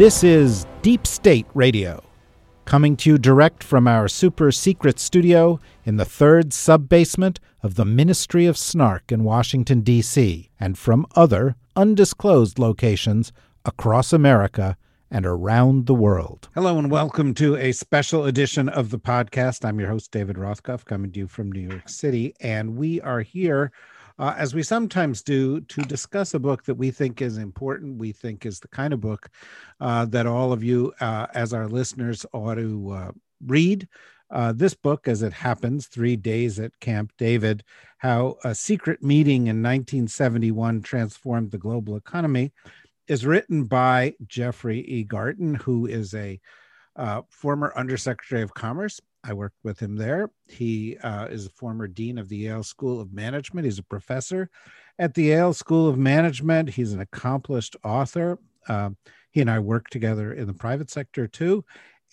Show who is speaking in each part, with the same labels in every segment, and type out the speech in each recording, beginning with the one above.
Speaker 1: This is Deep State Radio, coming to you direct from our super secret studio in the third sub basement of the Ministry of Snark in Washington, D.C., and from other undisclosed locations across America and around the world. Hello, and welcome to a special edition of the podcast. I'm your host, David Rothkopf, coming to you from New York City, and we are here uh, as we sometimes do, to discuss a book that we think is important. We think is the kind of book uh, that all of you, uh, as our listeners, ought to uh, read. Uh, this book, as it happens, Three Days at Camp David How a Secret Meeting in 1971 Transformed the Global Economy, is written by Jeffrey E. Garten, who is a uh, former Undersecretary of Commerce I worked with him there. He uh, is a former dean of the Yale School of Management. He's a professor at the Yale School of Management. He's an accomplished author. Uh, he and I work together in the private sector too.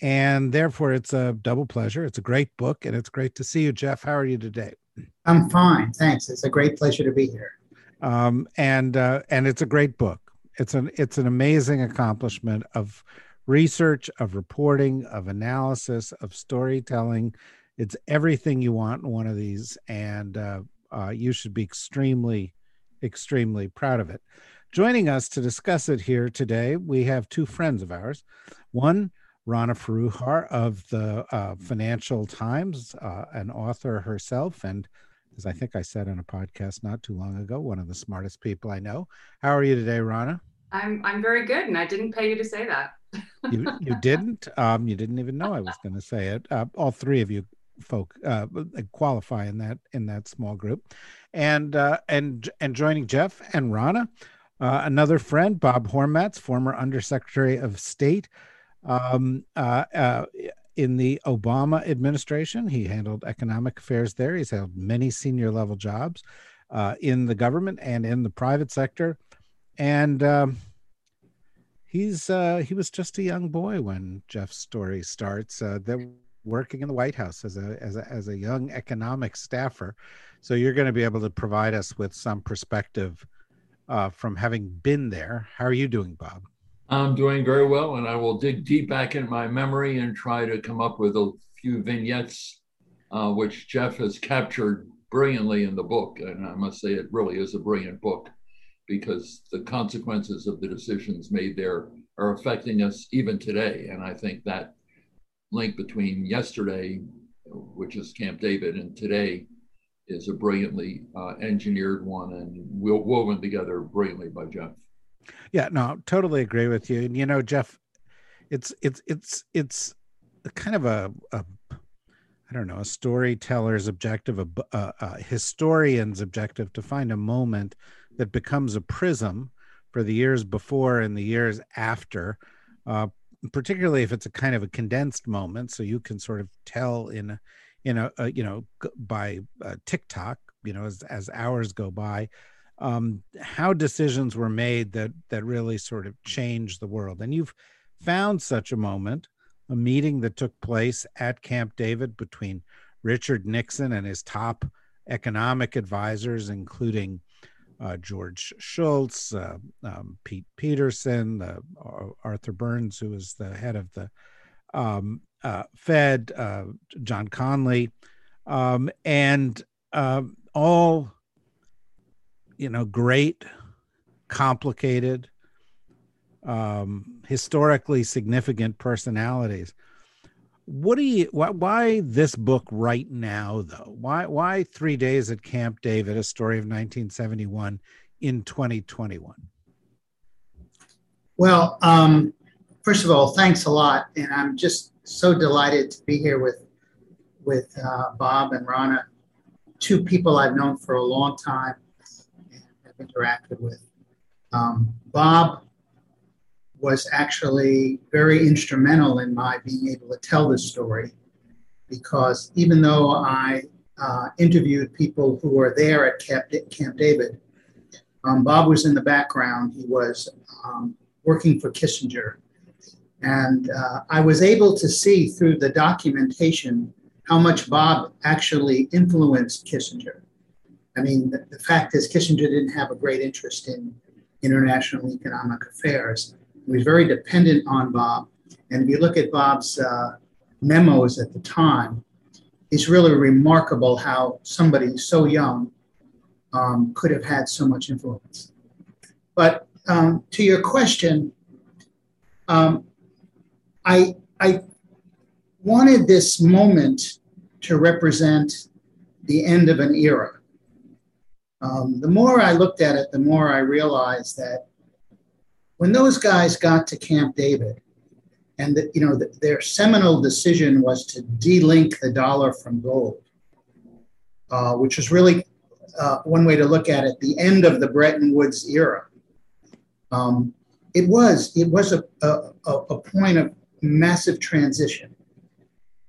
Speaker 1: And therefore, it's a double pleasure. It's a great book, and it's great to see you, Jeff. How are you today?
Speaker 2: I'm fine, thanks. It's a great pleasure to be here.
Speaker 1: Um, and uh, and it's a great book. It's an it's an amazing accomplishment of research, of reporting, of analysis, of storytelling. It's everything you want in one of these, and uh, uh, you should be extremely, extremely proud of it. Joining us to discuss it here today, we have two friends of ours. One, Rana Foroohar of the uh, Financial Times, uh, an author herself, and as I think I said on a podcast not too long ago, one of the smartest people I know. How are you today, Rana?
Speaker 3: I'm I'm very good, and I didn't pay you to say that
Speaker 1: you you didn't? Um you didn't even know i was going to say it. Uh, all three of you folk uh, qualify in that in that small group. And uh and and joining jeff and rana uh, another friend bob hormats former undersecretary of state um uh, uh in the obama administration. He handled economic affairs there. He's held many senior level jobs uh in the government and in the private sector. And um he's uh, he was just a young boy when Jeff's story starts. Uh, working in the White House as a as a as a young economic staffer, so you're going to be able to provide us with some perspective uh, from having been there. How are you doing, Bob?
Speaker 4: I'm doing very well, and I will dig deep back in my memory and try to come up with a few vignettes, uh, which Jeff has captured brilliantly in the book. And I must say, it really is a brilliant book because the consequences of the decisions made there are affecting us even today. And I think that link between yesterday, which is Camp David, and today is a brilliantly uh, engineered one and woven together brilliantly by Jeff.
Speaker 1: Yeah, no, totally agree with you. And you know, Jeff, it's it's it's it's kind of a, a I don't know, a storyteller's objective, a, a, a historian's objective to find a moment that becomes a prism for the years before and the years after, uh, particularly if it's a kind of a condensed moment, so you can sort of tell in in a, a you know by uh, tick-tock, you know, as as hours go by, um, how decisions were made that that really sort of changed the world. And you've found such a moment, a meeting that took place at Camp David between Richard Nixon and his top economic advisors, including uh, George Shultz, uh, um, Pete Peterson, uh, Arthur Burns, who was the head of the um, uh, Fed, uh, John Connally, um, and um, all, you know, great, complicated, um, historically significant personalities what do you why, why this book right now though? Why why three days at camp david a story of 1971 in 2021
Speaker 2: well um, first of all thanks a lot. And i'm just so delighted to be here with with uh, bob and rana two people i've known for a long time and have interacted with. Um, bob was actually very instrumental in my being able to tell this story because even though I uh, interviewed people who were there at Camp, Camp David, um, Bob was in the background. He was um, working for Kissinger. And uh, I was able to see through the documentation how much Bob actually influenced Kissinger. I mean, the, the fact is, Kissinger didn't have a great interest in international economic affairs. Was very dependent on Bob. And if you look at Bob's uh, memos at the time, it's really remarkable how somebody so young um, could have had so much influence. But um, to your question, um, I, I wanted this moment to represent the end of an era. Um, the more I looked at it, the more I realized that when those guys got to Camp David, and the, you know the, their seminal decision was to delink the dollar from gold, uh, which was really uh, one way to look at it, the end of the Bretton Woods era. Um, it was it was a, a, a, point of massive transition.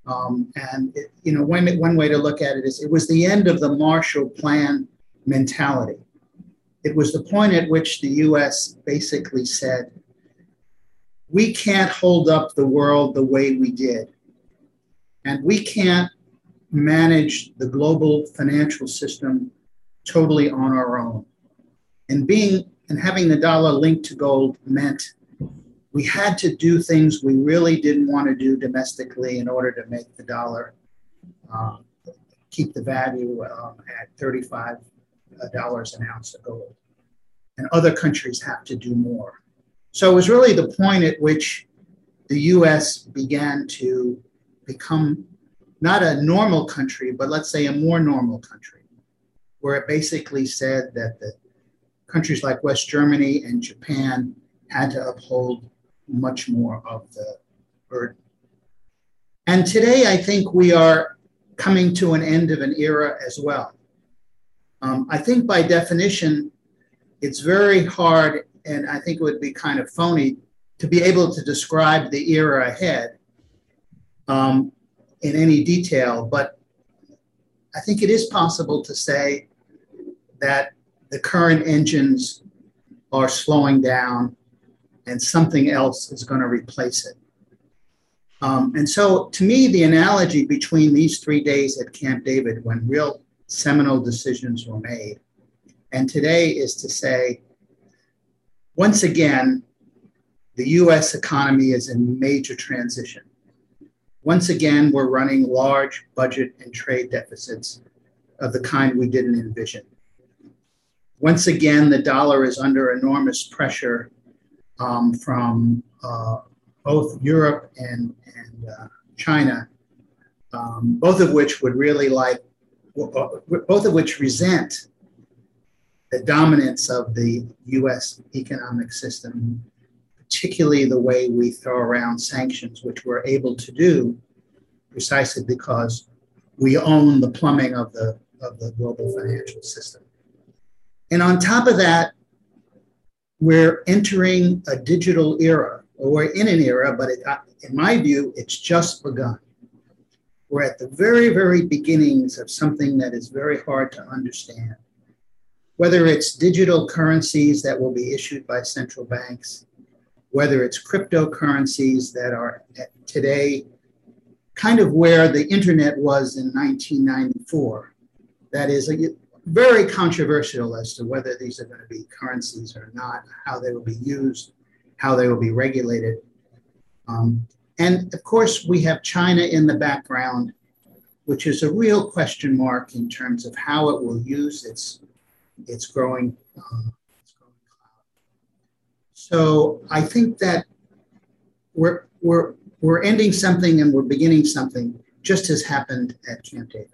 Speaker 2: Um, and it, you know one, one way to look at it is it was the end of the Marshall Plan mentality. It was the point at which the US basically said, we can't hold up the world the way we did. And we can't manage the global financial system totally on our own. And being and having the dollar linked to gold meant we had to do things we really didn't want to do domestically in order to make the dollar um, keep the value um, at 35 dollars an ounce of gold. And other countries have to do more. So it was really the point at which the US began to become not a normal country, but let's say a more normal country, where it basically said that the countries like West Germany and Japan had to uphold much more of the burden. And today, I think we are coming to an end of an era as well. Um, I think by definition, it's very hard, and I think it would be kind of phony to be able to describe the era ahead um, in any detail. But I think it is possible to say that the current engines are slowing down and something else is going to replace it. Um, and so, to me, the analogy between these three days at Camp David, when real seminal decisions were made. And today is to say, once again, the US economy is in major transition. Once again, we're running large budget and trade deficits of the kind we didn't envision. Once again, the dollar is under enormous pressure um, from uh, both Europe and, and uh, China, um, both of which would really like both of which resent the dominance of the US economic system, particularly the way we throw around sanctions, which we're able to do precisely because we own the plumbing of the, of the global financial system. And on top of that, we're entering a digital era, or we're in an era, but it, in my view, it's just begun. We're at the very, very beginnings of something that is very hard to understand. Whether it's digital currencies that will be issued by central banks, whether it's cryptocurrencies that are today kind of where the internet was in 1994. That is very controversial as to whether these are going to be currencies or not, how they will be used, how they will be regulated. Um, and of course, we have China in the background, which is a real question mark in terms of how it will use its, its growing, cloud. So I think that we're, we're, we're ending something and we're beginning something, just as happened at Camp David.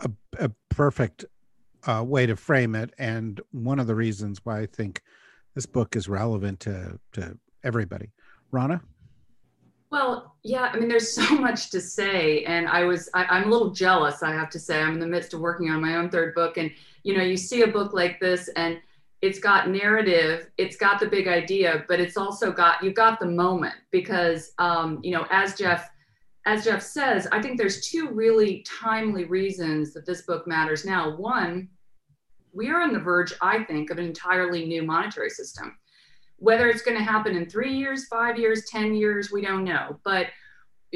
Speaker 1: A, a perfect uh, way to frame it, and one of the reasons why I think this book is relevant to to everybody. Rana.
Speaker 3: Well, yeah, I mean, there's so much to say, and I was, I, am a little jealous, I have to say. I'm in the midst of working on my own third book, and you know, you see a book like this, and it's got narrative, it's got the big idea, but it's also got you've got the moment because um, you know, as Jeff as Jeff says, I think there's two really timely reasons that this book matters now. One, we are on the verge, I think, of an entirely new monetary system. Whether it's going to happen in three years, five years, 10 years, we don't know. But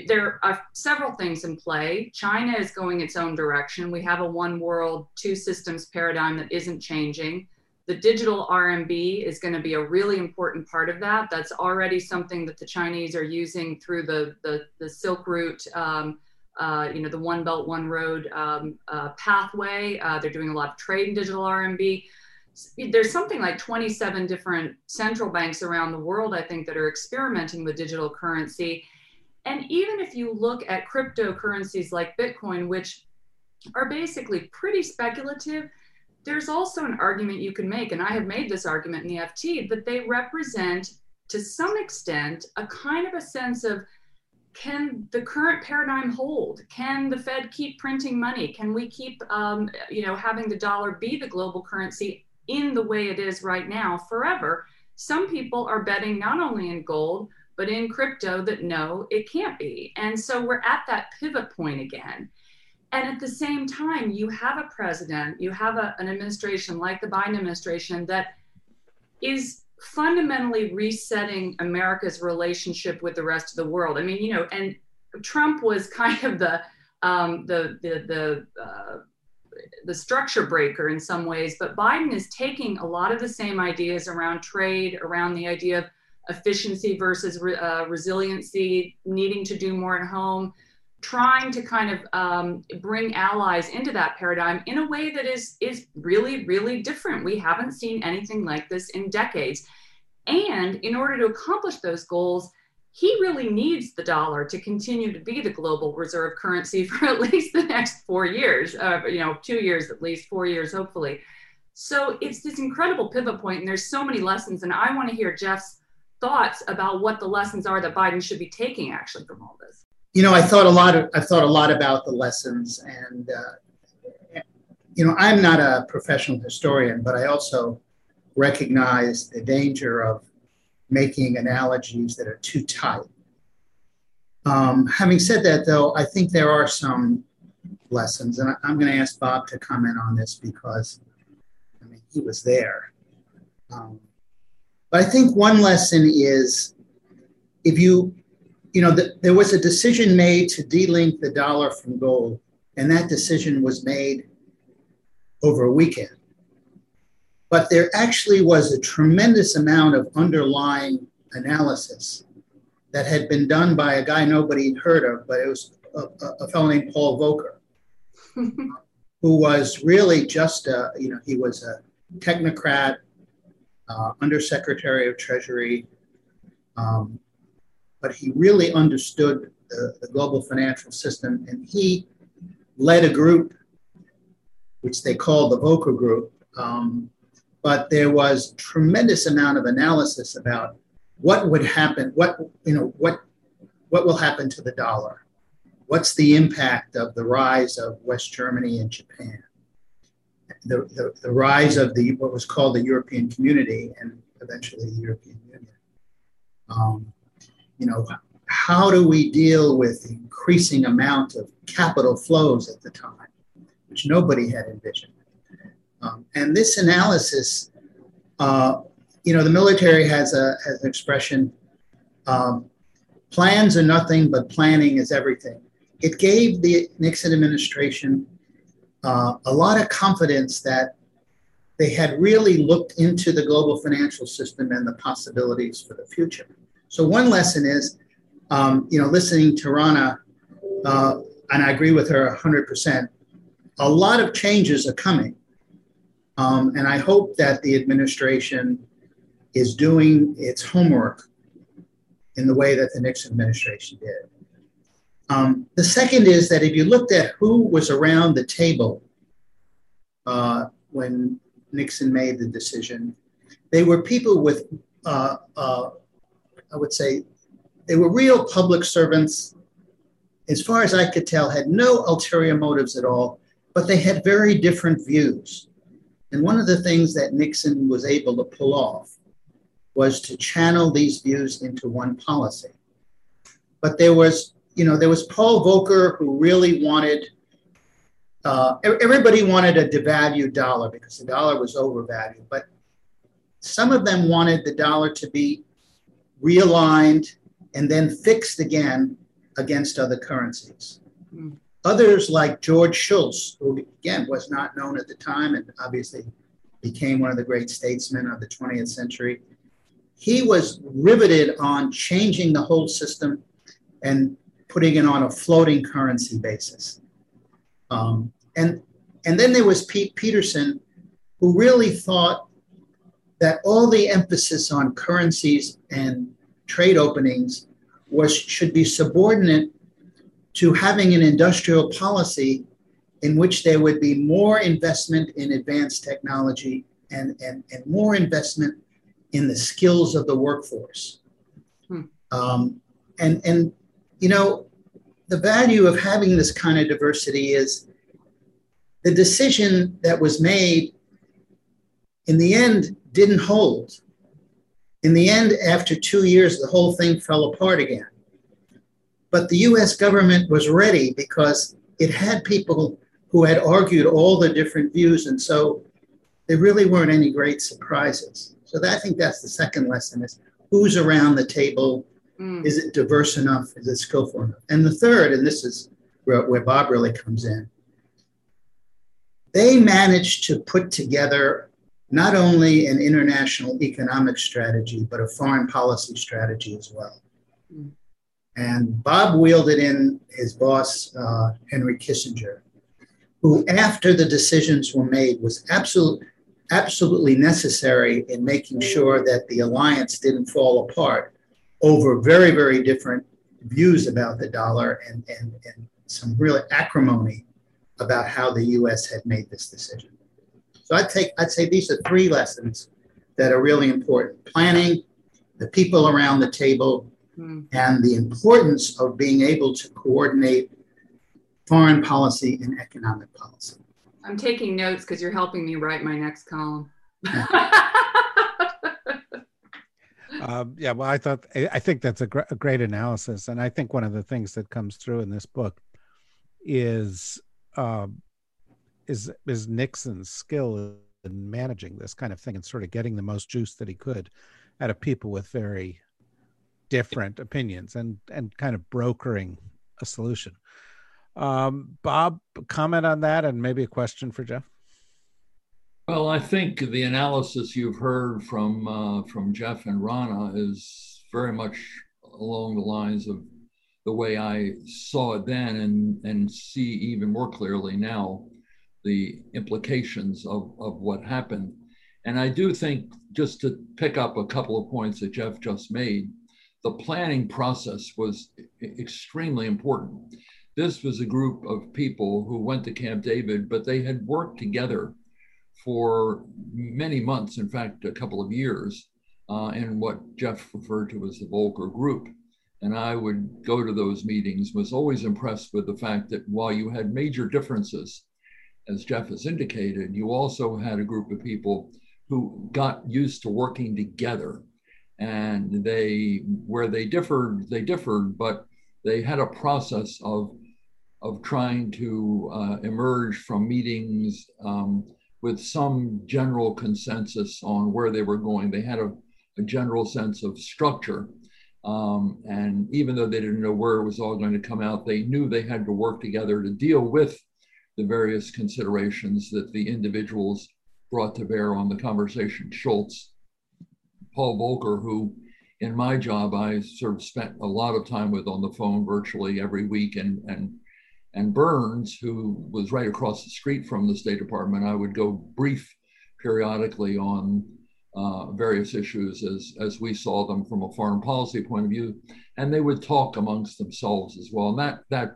Speaker 3: there are several things in play. China is going its own direction. We have a one world, two systems paradigm that isn't changing. The digital RMB is going to be a really important part of that. That's already something that the Chinese are using through the, the, the Silk Route, um, uh, you know, the One Belt, One Road um, uh, pathway. Uh, they're doing a lot of trade in digital RMB. There's something like 27 different central banks around the world, I think, that are experimenting with digital currency. And even if you look at cryptocurrencies like Bitcoin, which are basically pretty speculative, there's also an argument you can make, and I have made this argument in the FT, that they represent to some extent a kind of a sense of can the current paradigm hold? Can the Fed keep printing money? Can we keep, um, you know, having the dollar be the global currency in the way it is right now forever? Some people are betting not only in gold, but in crypto that no, it can't be. And so we're at that pivot point again. And at the same time, you have a president, you have a, an administration like the Biden administration that is fundamentally resetting America's relationship with the rest of the world. I mean, you know, and Trump was kind of the um, the the the uh, the structure breaker in some ways, but Biden is taking a lot of the same ideas around trade, around the idea of efficiency versus re, uh, resiliency, needing to do more at home, trying to kind of um, bring allies into that paradigm in a way that is is really really different. We haven't seen anything like this in decades, and in order to accomplish those goals. He really needs the dollar to continue to be the global reserve currency for at least the next four years, uh, you know, two years at least, four years hopefully. So it's this incredible pivot point, and there's so many lessons. And I want to hear Jeff's thoughts about what the lessons are that Biden should be taking actually from all this?
Speaker 2: You know, I thought a lot of I thought a lot about the lessons, and uh, you know, I'm not a professional historian, but I also recognize the danger of making analogies that are too tight. Um, having said that, though, I think there are some lessons, and I'm going to ask Bob to comment on this because I mean he was there. Um, but I think one lesson is if you, you know, the, there was a decision made to delink the dollar from gold, and that decision was made over a weekend. But there actually was a tremendous amount of underlying analysis that had been done by a guy nobody had heard of, but it was a, a fellow named Paul Volcker, who was really just a, you know, he was a technocrat uh, Undersecretary of Treasury, um, but he really understood the, the, global financial system, and he led a group, which they called the Volcker Group. Um, but there was tremendous amount of analysis about what would happen, what you know, what what will happen to the dollar, what's the impact of the rise of West Germany and Japan the, the, the rise of the what was called the European Community and eventually the European Union. Um, you know, how do we deal with the increasing amount of capital flows at the time, which nobody had envisioned? Um, and this analysis, uh, you know, the military has a has an expression: um, plans are nothing, but planning is everything. It gave the Nixon administration uh, a lot of confidence that they had really looked into the global financial system and the possibilities for the future. So one lesson is, um, you know, listening to Rana, uh, and I agree with her 100%, a lot of changes are coming. Um, and I hope that the administration is doing its homework in the way that the Nixon administration did. Um, the second is that if you looked at who was around the table uh, when Nixon made the decision, they were people with, uh, uh, I would say, they were real public servants. As far as I could tell, had no ulterior motives at all, but they had very different views. And one of the things that Nixon was able to pull off was to channel these views into one policy. But there was, you know, there was Paul Volcker who really wanted, uh, everybody wanted a devalued dollar because the dollar was overvalued. But some of them wanted the dollar to be realigned and then fixed again against other currencies. Mm. Others, like George Shultz, who again was not known at the time and obviously became one of the great statesmen of the 20th century, he was riveted on changing the whole system and putting it on a floating currency basis. Um, and, and then there was Pete Peterson, who really thought that all the emphasis on currencies and trade openings was should be subordinate to having an industrial policy in which there would be more investment in advanced technology and, and, and more investment in the skills of the workforce. Hmm. Um, and, and, you know, the value of having this kind of diversity is the decision that was made in the end didn't hold. In the end, after two years, the whole thing fell apart again. But the US government was ready because it had people who had argued all the different views. And so there really weren't any great surprises. So that, I think that's the second lesson is who's around the table? Mm. Is it diverse enough? Is it skillful enough? And the third, and this is where, where Bob really comes in, they managed to put together not only an international economic strategy, but a foreign policy strategy as well. Mm. And Bob wielded in his boss, uh, Henry Kissinger, who, after the decisions were made, was absolute, absolutely necessary in making sure that the alliance didn't fall apart over very, very different views about the dollar and, and, and some real acrimony about how the US had made this decision. So I'd take I'd say these are three lessons that are really important. Planning, the people around the table, mm. and the importance of being able to coordinate foreign policy and economic policy.
Speaker 3: I'm taking notes because you're helping me write my next column.
Speaker 1: um, yeah, well, I thought I think that's a, gr- a, great analysis, and I think one of the things that comes through in this book is um, is is Nixon's skill in managing this kind of thing and sort of getting the most juice that he could out of people with very different opinions and and kind of brokering a solution. Um, Bob, comment on that, and maybe a question for Jeff.
Speaker 4: Well, I think the analysis you've heard from uh, from Jeff and Rana is very much along the lines of the way I saw it then, and and see even more clearly now the implications of of what happened. And I do think, just to pick up a couple of points that Jeff just made, the planning process was extremely important. This was a group of people who went to Camp David, but they had worked together for many months, in fact, a couple of years, uh, in what Jeff referred to as the Volcker group. And I would go to those meetings, was always impressed with the fact that while you had major differences, as Jeff has indicated, you also had a group of people who got used to working together and they where they differed they differed but they had a process of of trying to uh, emerge from meetings um, with some general consensus on where they were going. They had a, a general sense of structure um, and even though they didn't know where it was all going to come out they knew they had to work together to deal with the various considerations that the individuals brought to bear on the conversation. Shultz Paul Volcker, who in my job I sort of spent a lot of time with on the phone virtually every week, and and and Burns, who was right across the street from the State Department, I would go brief periodically on uh, various issues as as we saw them from a foreign policy point of view, and they would talk amongst themselves as well. And that that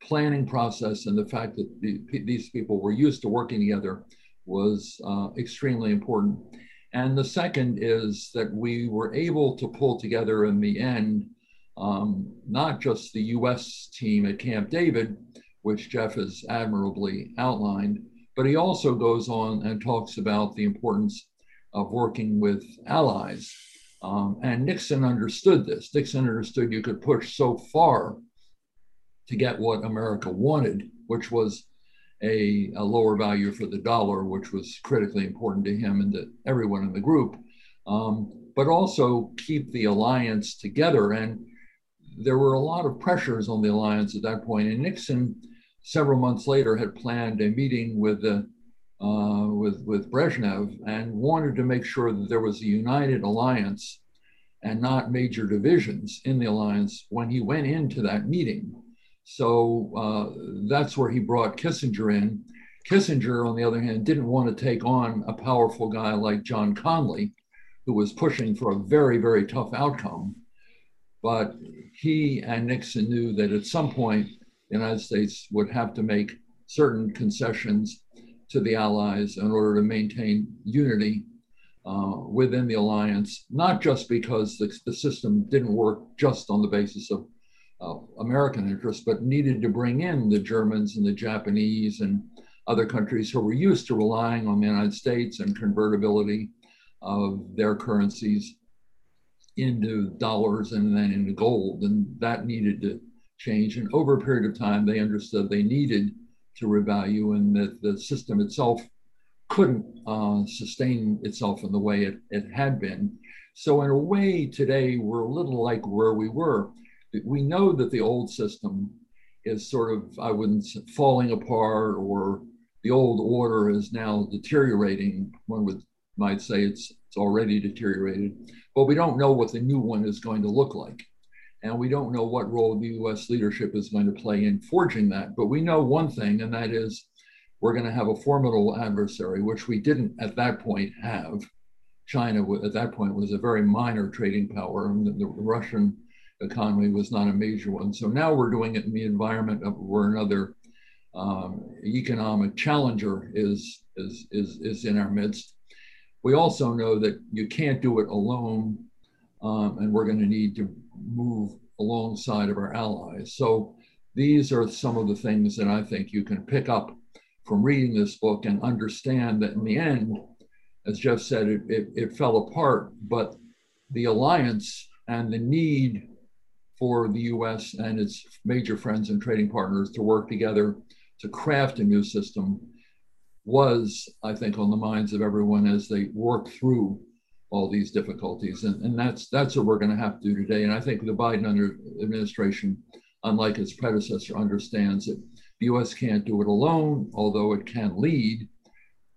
Speaker 4: planning process and the fact that the, these people were used to working together was uh, extremely important. And the second is that we were able to pull together in the end um, not just the US team at Camp David, which Jeff has admirably outlined, But he also goes on and talks about the importance of working with allies. Um, and Nixon understood this. Nixon understood you could push so far to get what America wanted, which was a, a, lower value for the dollar, which was critically important to him and to everyone in the group, um, but also keep the alliance together. And there were a lot of pressures on the alliance at that point. And Nixon, several months later, had planned a meeting with the uh, with with Brezhnev and wanted to make sure that there was a united alliance and not major divisions in the alliance when he went into that meeting. So uh, that's where he brought Kissinger in. Kissinger, on the other hand, didn't want to take on a powerful guy like John Connally, who was pushing for a very, very tough outcome. But he and Nixon knew that at some point, the United States would have to make certain concessions to the Allies in order to maintain unity uh, within the alliance, not just because the, the system didn't work just on the basis of American interests, but needed to bring in the Germans and the Japanese and other countries who were used to relying on the United States and convertibility of their currencies into dollars and then into gold. And that needed to change. And over a period of time, they understood they needed to revalue and that the system itself couldn't uh, sustain itself in the way it, it had been. So, in a way, today we're a little like where we were we know that the old system is sort of, I wouldn't say falling apart or the old order is now deteriorating. One would might say it's it's already deteriorated, but we don't know what the new one is going to look like. And we don't know what role the US leadership is going to play in forging that. But we know one thing, and that is we're going to have a formidable adversary, which we didn't at that point have. China at that point was a very minor trading power, and the Russian economy was not a major one. So now we're doing it in the environment of where another um, economic challenger is, is, is, is in our midst. We also know that you can't do it alone, um, and we're going to need to move alongside of our allies. So these are some of the things that I think you can pick up from reading this book and understand that in the end, as Jeff said, it, it, it fell apart, but the alliance and the need for the US and its major friends and trading partners to work together to craft a new system was, I think, on the minds of everyone as they work through all these difficulties. And, and that's that's what we're going to have to do today. And I think the Biden under administration, unlike its predecessor, understands that the US can't do it alone, although it can lead,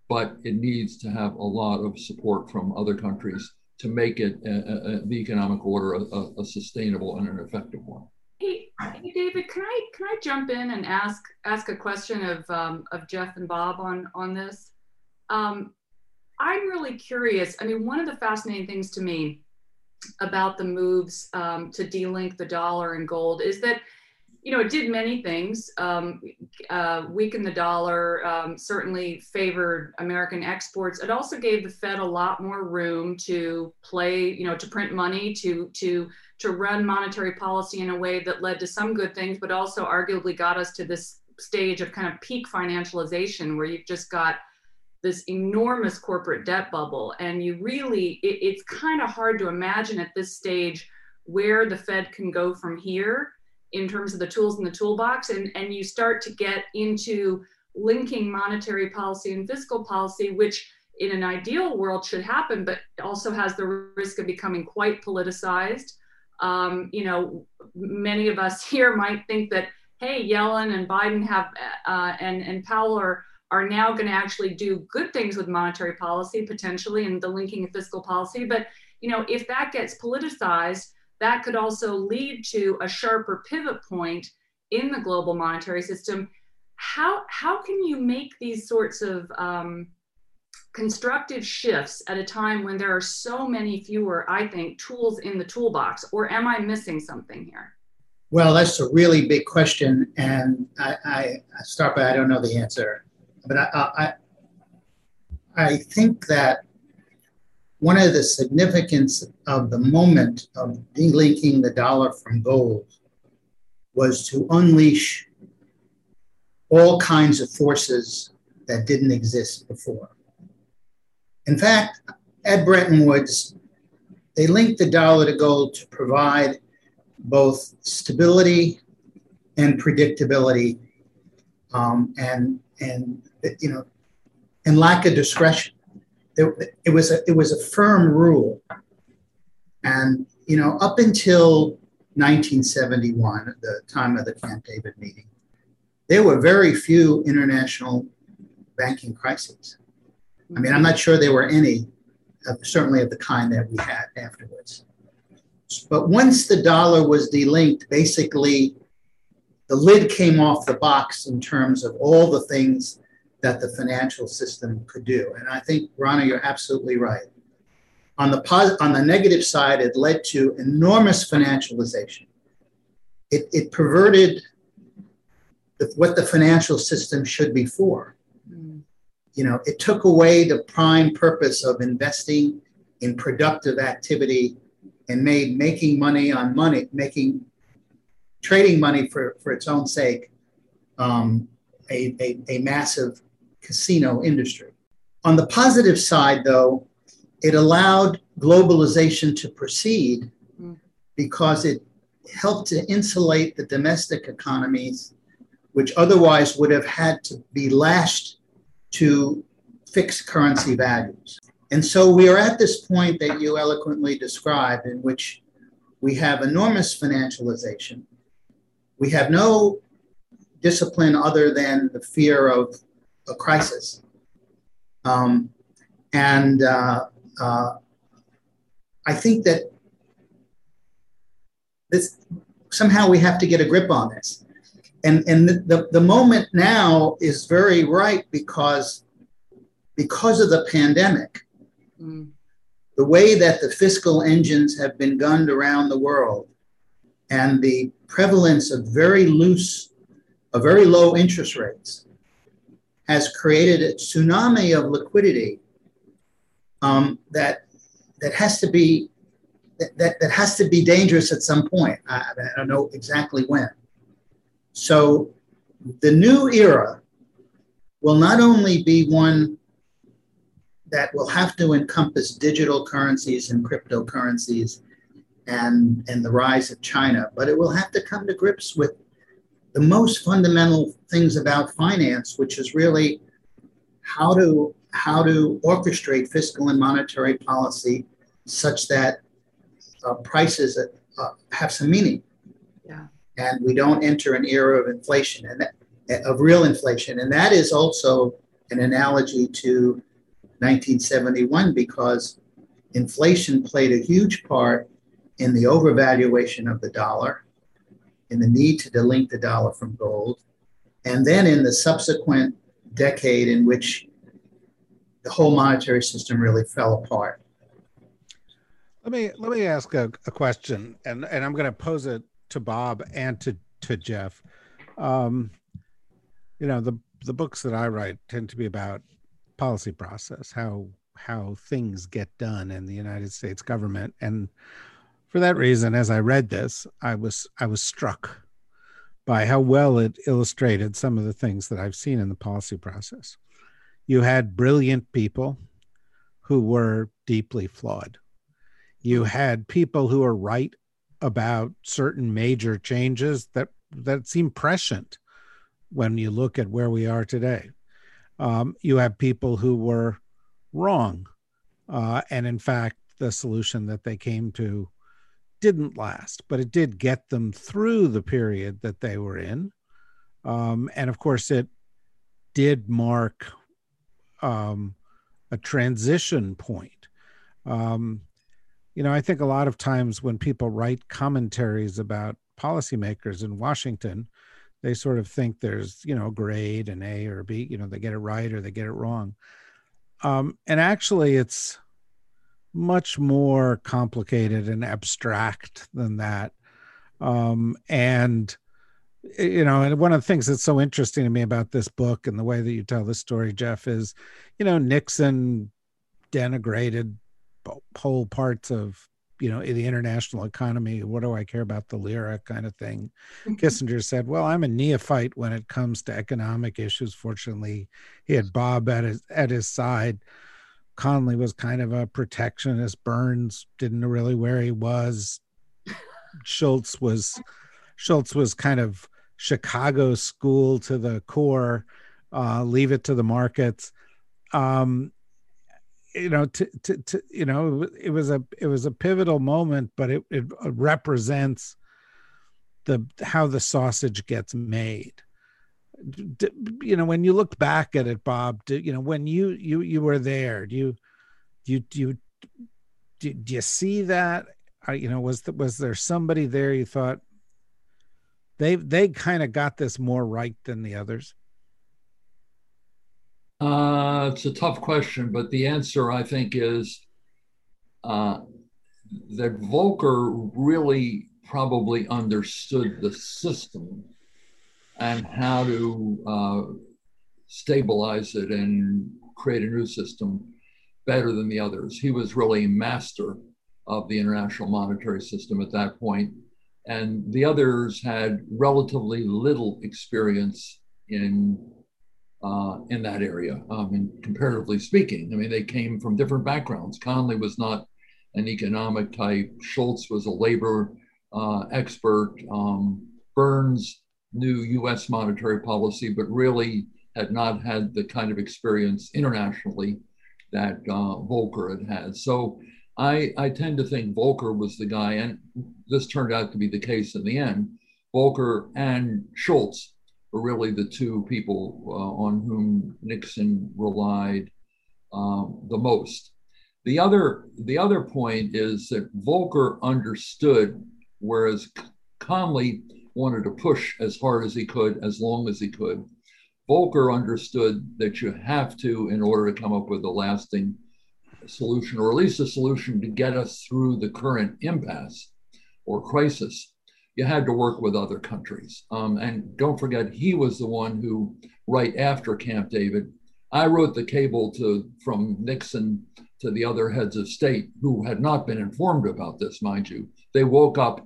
Speaker 4: but it needs to have a lot of support from other countries to make it uh, uh, the economic order a, a, sustainable and an effective one.
Speaker 3: Hey, hey, David, can I can I jump in and ask ask a question of um, of Jeff and Bob on on this? Um, I'm really curious. I mean, one of the fascinating things to me about the moves um, to delink the dollar and gold is that you know, it did many things. Um, uh, weakened the dollar, um, certainly favored American exports. It also gave the Fed a lot more room to play, you know, to print money, to to to run monetary policy in a way that led to some good things, but also arguably got us to this stage of kind of peak financialization, where you've just got this enormous corporate debt bubble, and you really, it, it's kind of hard to imagine at this stage where the Fed can go from here in terms of the tools in the toolbox and, and you start to get into linking monetary policy and fiscal policy which in an ideal world should happen but also has the risk of becoming quite politicized. Um, you know many of us here might think that hey yellen and biden have uh, and, and powell are are now going to actually do good things with monetary policy potentially and the linking of fiscal policy but you know if that gets politicized that could also lead to a sharper pivot point in the global monetary system. How, how can you make these sorts of um, constructive shifts at a time when there are so many fewer, I think, tools in the toolbox? Or am I missing something here?
Speaker 2: Well, that's a really big question, and I, I, start by I don't know the answer, but I, I, I think that one of the significance of the moment of delinking the dollar from gold was to unleash all kinds of forces that didn't exist before. In fact, at Bretton Woods, they linked the dollar to gold to provide both stability and predictability um, and, and, you know, and lack of discretion. It, it, was a, it was a firm rule. And, you know, up until 1971, the time of the Camp David meeting, there were very few international banking crises. I mean, I'm not sure there were any, uh, certainly of the kind that we had afterwards. But once the dollar was delinked, basically the lid came off the box in terms of all the things that the financial system could do. And I think, Rana, you're absolutely right. On the, pos- on the negative side, it led to enormous financialization. It, it perverted the, what the financial system should be for. Mm. You know, it took away the prime purpose of investing in productive activity and made making money on money, making trading money for, for its own sake, um, a, a, a massive casino industry. On the positive side, though, it allowed globalization to proceed mm. because it helped to insulate the domestic economies, which otherwise would have had to be lashed to fixed currency values. And so we are at this point that you eloquently described, in which we have enormous financialization. We have no discipline other than the fear of a crisis. Um, and uh, uh, I think that this somehow we have to get a grip on this. And, and the, the, the moment now is very right because, because of the pandemic. Mm. The way that the fiscal engines have been gunned around the world and the prevalence of very loose, of very low interest rates has created a tsunami of liquidity um, that that has to be that, that has to be dangerous at some point. I, I don't know exactly when. So the new era will not only be one that will have to encompass digital currencies and cryptocurrencies and, and the rise of China, but it will have to come to grips with the most fundamental things about finance, which is really how to how to orchestrate fiscal and monetary policy such that uh, prices uh, have some meaning.
Speaker 3: Yeah.
Speaker 2: And we don't enter an era of inflation and that, of real inflation. And that is also an analogy to 1971 because inflation played a huge part in the overvaluation of the dollar in the need to delink the dollar from gold, and then in the subsequent decade in which the whole monetary system really fell apart.
Speaker 1: Let me let me ask a, a question, and and I'm going to pose it to Bob and to to Jeff. Um, you know, the the books that I write tend to be about policy process, how how things get done in the United States government, and for that reason, as I read this, I was I was struck by how well it illustrated some of the things that I've seen in the policy process. You had brilliant people who were deeply flawed. You had people who were right about certain major changes that that seem prescient when you look at where we are today. Um, you have people who were wrong, uh, and in fact, the solution that they came to didn't last, but it did get them through the period that they were in. Um, and of course, it did mark um, a transition point. Um, you know, I think a lot of times when people write commentaries about policymakers in Washington, they sort of think there's, you know, a grade an A or B, you know, they get it right or they get it wrong. Um, and actually, it's much more complicated and abstract than that. Um, and you know, and one of the things that's so interesting to me about this book and the way that you tell the story, Jeff, is, you know, Nixon denigrated whole parts of you know, in the international economy, what do I care about the lira kind of thing? Kissinger said, Well, I'm a neophyte when it comes to economic issues. Fortunately, he had Bob at his at his side. Connally was kind of a protectionist. Burns didn't know really where he was. Shultz was Shultz was kind of Chicago school to the core. Uh, leave it to the markets. Um, you know to, to, to you know it was a it was a pivotal moment but it, it represents the how the sausage gets made you know when you look back at it bob do, you know when you you you were there do you you do you, do, do you see that? You know was the, was there somebody there you thought they they kind of got this more right than the others?
Speaker 4: Uh, it's a tough question, but the answer I think is uh, that Volcker really probably understood the system and how to uh, stabilize it and create a new system better than the others. He was really master of the international monetary system at that point, and the others had relatively little experience in uh, in that area. Um, and comparatively speaking, I mean, they came from different backgrounds. Connally was not an economic type. Shultz was a labor uh, expert. Um, Burns knew U.S. monetary policy, but really had not had the kind of experience internationally that uh, Volcker had had. So I, I tend to think Volcker was the guy, and this turned out to be the case in the end. Volcker and Shultz were really the two people uh, on whom Nixon relied um, the most. The other, the other point is that Volcker understood, whereas Connally wanted to push as hard as he could, as long as he could. Volcker understood that you have to, in order to come up with a lasting solution, or at least a solution to get us through the current impasse or crisis, you had to work with other countries. Um, and don't forget, he was the one who, right after Camp David, I wrote the cable to from Nixon to the other heads of state who had not been informed about this, mind you. They woke up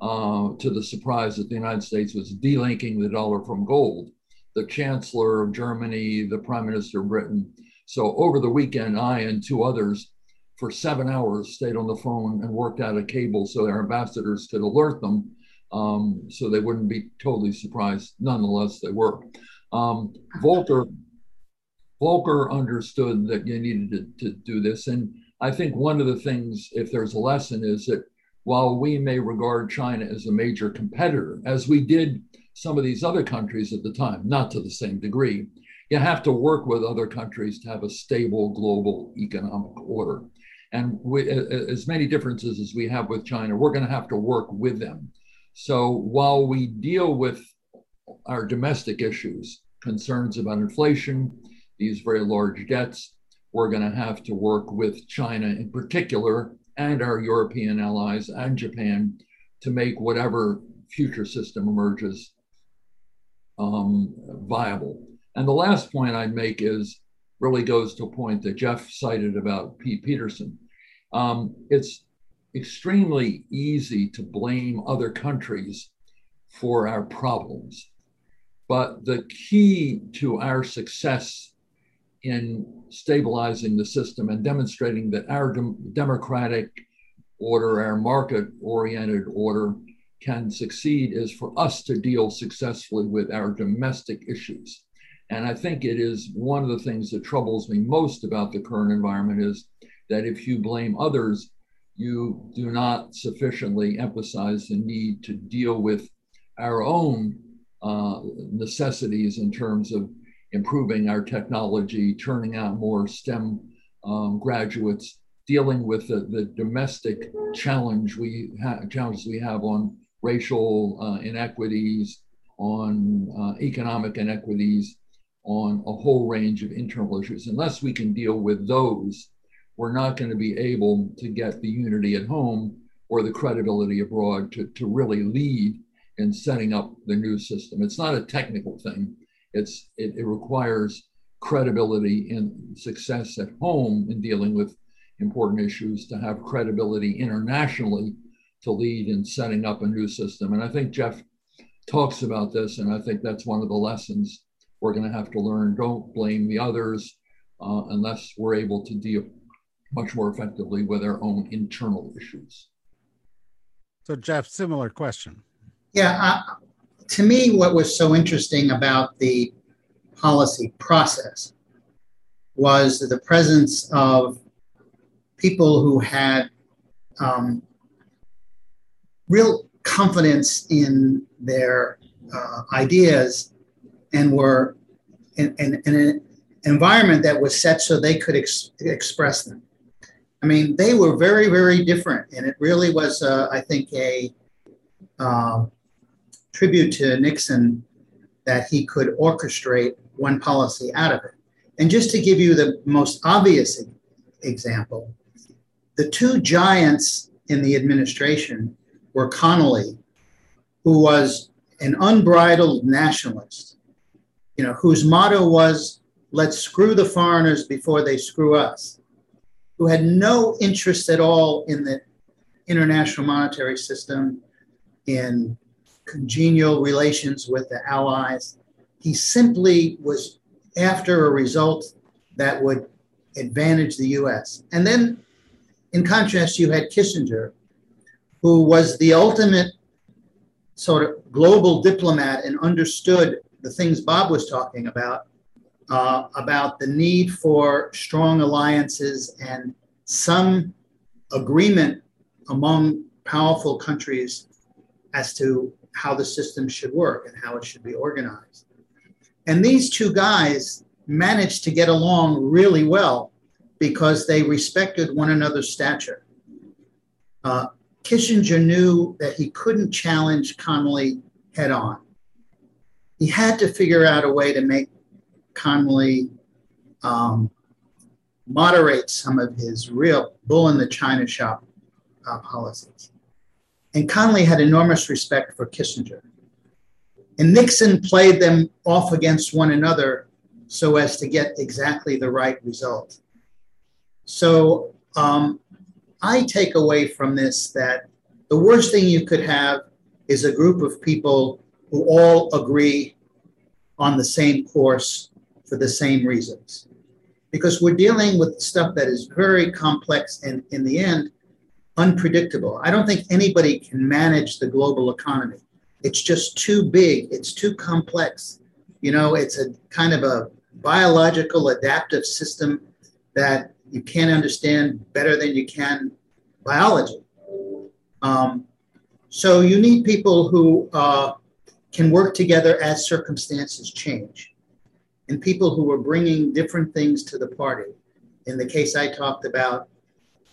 Speaker 4: uh, to the surprise that the United States was delinking the dollar from gold. The Chancellor of Germany, the Prime Minister of Britain. So over the weekend, I and two others for seven hours stayed on the phone and worked out a cable so their ambassadors could alert them um, so they wouldn't be totally surprised. Nonetheless, they were. Um, Volcker, Volcker understood that you needed to, to do this. And I think one of the things, if there's a lesson, is that while we may regard China as a major competitor, as we did some of these other countries at the time, not to the same degree, you have to work with other countries to have a stable global economic order. And we, as many differences as we have with China, we're going to have to work with them so while we deal with our domestic issues, concerns about inflation, these very large debts, we're going to have to work with China in particular and our European allies and Japan to make whatever future system emerges um, viable. And the last point I'd make is really goes to a point that Jeff cited about Pete Peterson. Um, it's extremely easy to blame other countries for our problems. But the key to our success in stabilizing the system and demonstrating that our democratic order, our market oriented order, can succeed is for us to deal successfully with our domestic issues. And I think it is one of the things that troubles me most about the current environment is that if you blame others, you do not sufficiently emphasize the need to deal with our own uh, necessities in terms of improving our technology, turning out more STEM um, graduates, dealing with the, the domestic challenge we ha- challenges we have on racial uh, inequities, on uh, economic inequities, on a whole range of internal issues. Unless we can deal with those, we're not going to be able to get the unity at home or the credibility abroad to, to really lead in setting up the new system. It's not a technical thing. It's it, it requires credibility and success at home in dealing with important issues to have credibility internationally to lead in setting up a new system. And I think Jeff talks about this, and I think that's one of the lessons we're going to have to learn. Don't blame the others uh, unless we're able to deal much more effectively with our own internal issues.
Speaker 1: So, Jeff, similar question.
Speaker 2: Yeah, to me, what was so interesting about the policy process was the presence of people who had um, real confidence in their uh, ideas and were in, in, in, an environment that was set so they could ex- express them. I mean, they were very, very different, and it really was, uh, I think, a uh, tribute to Nixon that he could orchestrate one policy out of it. And just to give you the most obvious example, the two giants in the administration were Connally, who was an unbridled nationalist, you know, whose motto was, let's screw the foreigners before they screw us, who had no interest at all in the international monetary system, in congenial relations with the Allies. He simply was after a result that would advantage the US. And then, in contrast, you had Kissinger, who was the ultimate sort of global diplomat and understood the things Bob was talking about, uh, about the need for strong alliances and some agreement among powerful countries as to how the system should work and how it should be organized. And these two guys managed to get along really well because they respected one another's stature. Uh, Kissinger knew that he couldn't challenge Connally head on. He had to figure out a way to make Connally um, moderate some of his real bull in the china shop uh, policies. And Connally had enormous respect for Kissinger. And Nixon played them off against one another so as to get exactly the right result. So um, I take away from this that the worst thing you could have is a group of people who all agree on the same course for the same reasons. Because we're dealing with stuff that is very complex and, in the end, unpredictable. I don't think anybody can manage the global economy. It's just too big, it's too complex. You know, it's a kind of a biological adaptive system that you can't understand better than you can biology. Um, so you need people who uh, can work together as circumstances change, and people who are bringing different things to the party. In the case I talked about,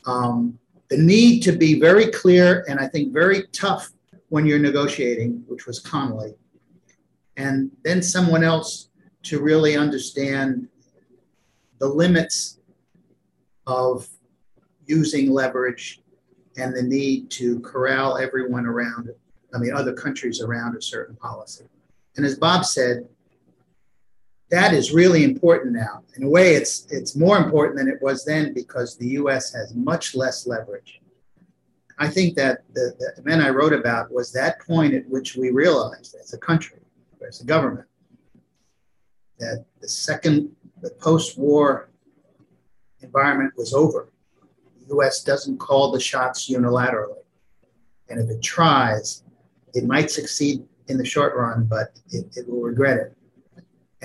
Speaker 2: um, the need to be very clear and I think very tough when you're negotiating, which was Connally, and then someone else to really understand the limits of using leverage and the need to corral everyone around I mean, other countries around a certain policy. And as Bob said, that is really important now. In a way, it's it's more important than it was then because the U.S. has much less leverage. I think that the, the event I wrote about was that point at which we realized, as a country, as a government, that the second, the post-war environment was over. The U.S. doesn't call the shots unilaterally, and if it tries, it might succeed in the short run, but it, it will regret it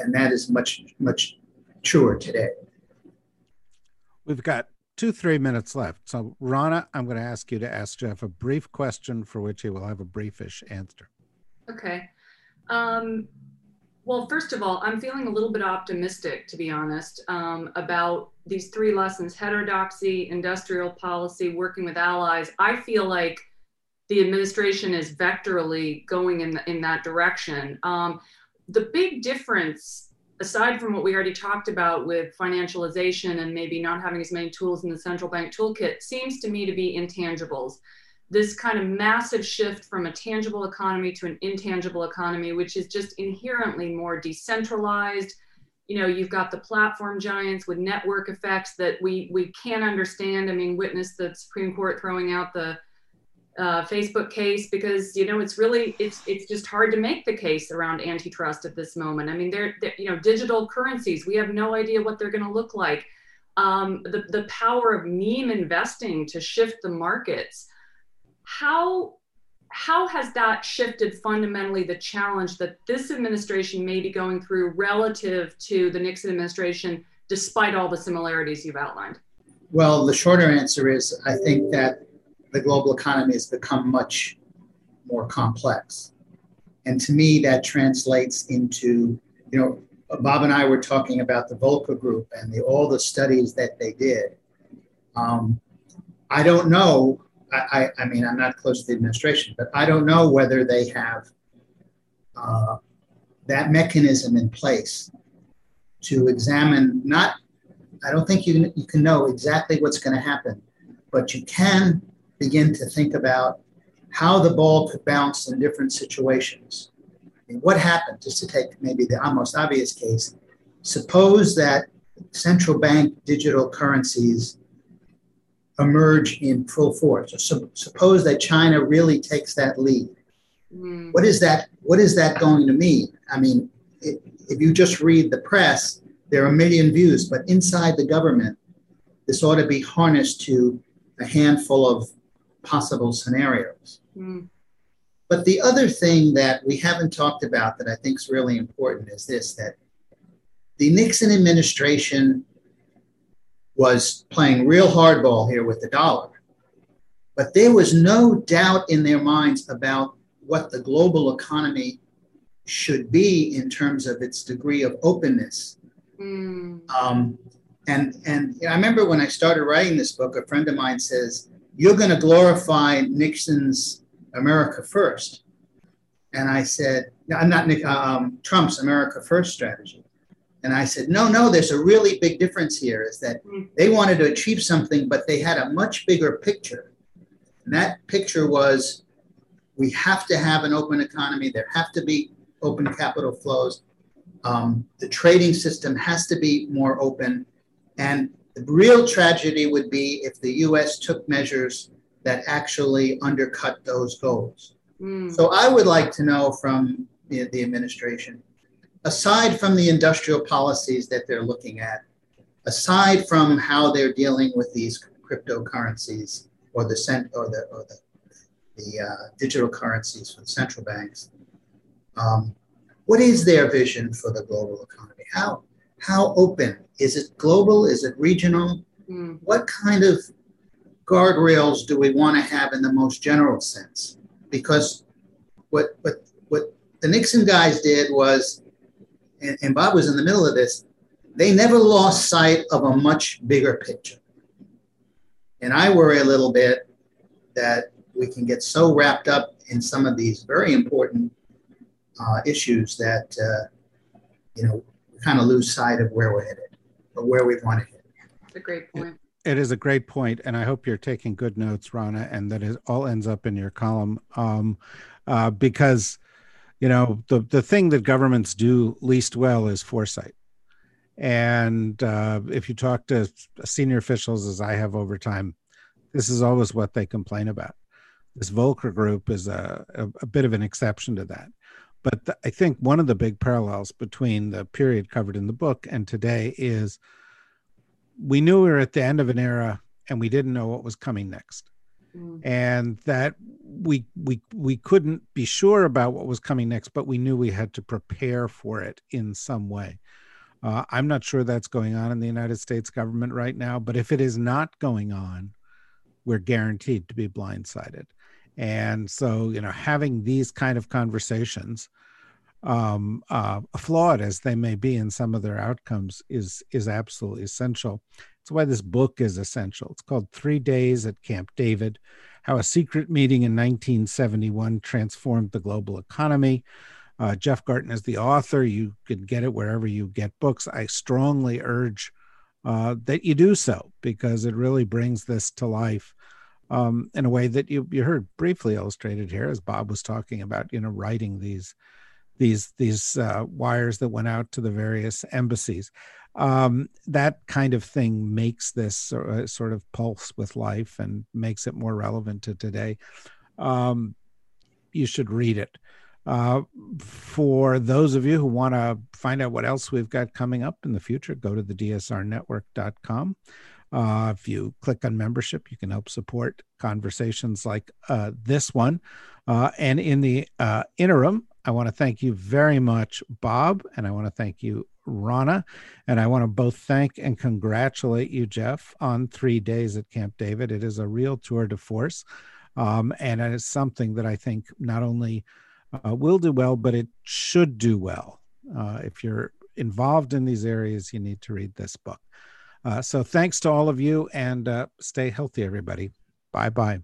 Speaker 2: and that is much much truer today.
Speaker 1: We've got two three minutes left, so Rana, I'm going to ask you to ask Jeff a brief question for which he will have a briefish answer.
Speaker 3: Okay. Um, well, first of all, I'm feeling a little bit optimistic, to be honest, um, about these three lessons heterodoxy, industrial policy, working with allies. I feel like the administration is vectorally going in, the, in that direction. Um, the big difference aside from what we already talked about with financialization and maybe not having as many tools in the central bank toolkit seems to me to be intangibles. This kind of massive shift from a tangible economy to an intangible economy which is just inherently more decentralized. You know you've got the platform giants with network effects that we we can't understand. I mean witness the supreme court throwing out the uh, facebook case because you know it's really it's it's just hard to make the case around antitrust at this moment. I mean they're, they're you know digital currencies. We have no idea what they're going to look like. Um, the, the power of meme investing to shift the markets. How how has that shifted fundamentally the challenge that this administration may be going through relative to the Nixon administration, despite all the similarities you've outlined?
Speaker 2: Well, the shorter answer is I think that the global economy has become much more complex. And to me, that translates into, you know, Bob and I were talking about the Volcker Group and the, all the studies that they did. Um, I don't know I, I, mean, I'm not close to the administration, but I don't know whether they have uh, that mechanism in place to examine not, I don't think you can, you can know exactly what's going to happen, but you can begin to think about how the ball could bounce in different situations. I mean, what happened, just to take maybe the almost obvious case, suppose that central bank digital currencies emerge in full force. So suppose that China really takes that lead. Mm. What is that? What is that going to mean? I mean, it, if you just read the press, there are a million views, but inside the government, this ought to be harnessed to a handful of possible scenarios. Mm. But the other thing that we haven't talked about that I think is really important is this that the Nixon administration was playing real hardball here with the dollar. But there was no doubt in their minds about what the global economy should be in terms of its degree of openness. Mm. Um, and and I remember when I started writing this book, a friend of mine says, "You're going to glorify Nixon's America First. and I said, "I'm not um, Trump's America First strategy." And I said, no, no, there's a really big difference here is that hmm. they wanted to achieve something, but they had a much bigger picture. And that picture was we have to have an open economy, there have to be open capital flows. Um, the trading system has to be more open. And the real tragedy would be if the US took measures that actually undercut those goals. Mm. So I would like to know from the, the administration aside from the industrial policies that they're looking at, aside from how they're dealing with these cryptocurrencies or the cent or the or the, the uh, digital currencies for the central banks, um, what is their vision for the global economy? How how open is it? Global? Is it regional? Mm. What kind of guardrails do we want to have in the most general sense? Because what what what the Nixon guys did was and, and Bob was in the middle of this, they never lost sight of a much bigger picture. And I worry a little bit that we can get so wrapped up in some of these very important uh, issues that, uh, you know, kind of lose sight of where we're headed or where we want to head.
Speaker 3: It's a great point.
Speaker 1: It is a great point, and I hope you're taking good notes, Rana, and that it all ends up in your column um, uh, because – you know the the thing that governments do least well is foresight and uh, if you talk to senior officials as i have over time this is always what they complain about this volcker group is a, a, a bit of an exception to that but i think one of the big parallels between the period covered in the book and today is we knew we were at the end of an era and we didn't know what was coming next mm. and that we we we couldn't be sure about what was coming next, but we knew we had to prepare for it in some way. Uh, I'm not sure that's going on in the United States government right now, but if it is not going on, we're guaranteed to be blindsided. And so, you know, having these kind of conversations, um, uh, flawed as they may be in some of their outcomes, is is absolutely essential. It's why this book is essential. It's called Three Days at Camp David how a secret meeting in 1971 transformed the global economy. Uh, Jeff Garten is the author. You can get it wherever you get books. I strongly urge uh, that you do so because it really brings this to life um, in a way that you, you heard briefly illustrated here as Bob was talking about, you know, writing these these these uh, wires that went out to the various embassies. Um, that kind of thing makes this uh, sort of pulse with life and makes it more relevant to today. Um, you should read it. Uh, for those of you who want to find out what else we've got coming up in the future, go to the dsrnetwork.com. Uh, if you click on membership, you can help support conversations like uh, this one. Uh, and in the uh, interim, I want to thank you very much, Bob, and I want to thank you, Rana. And I want to both thank and congratulate you, Jeff, on three days at Camp David. It is a real tour de force. Um, and it is something that I think not only uh, will do well, but it should do well. Uh, if you're involved in these areas, you need to read this book. Uh, so thanks to all of you and uh, stay healthy, everybody. Bye bye.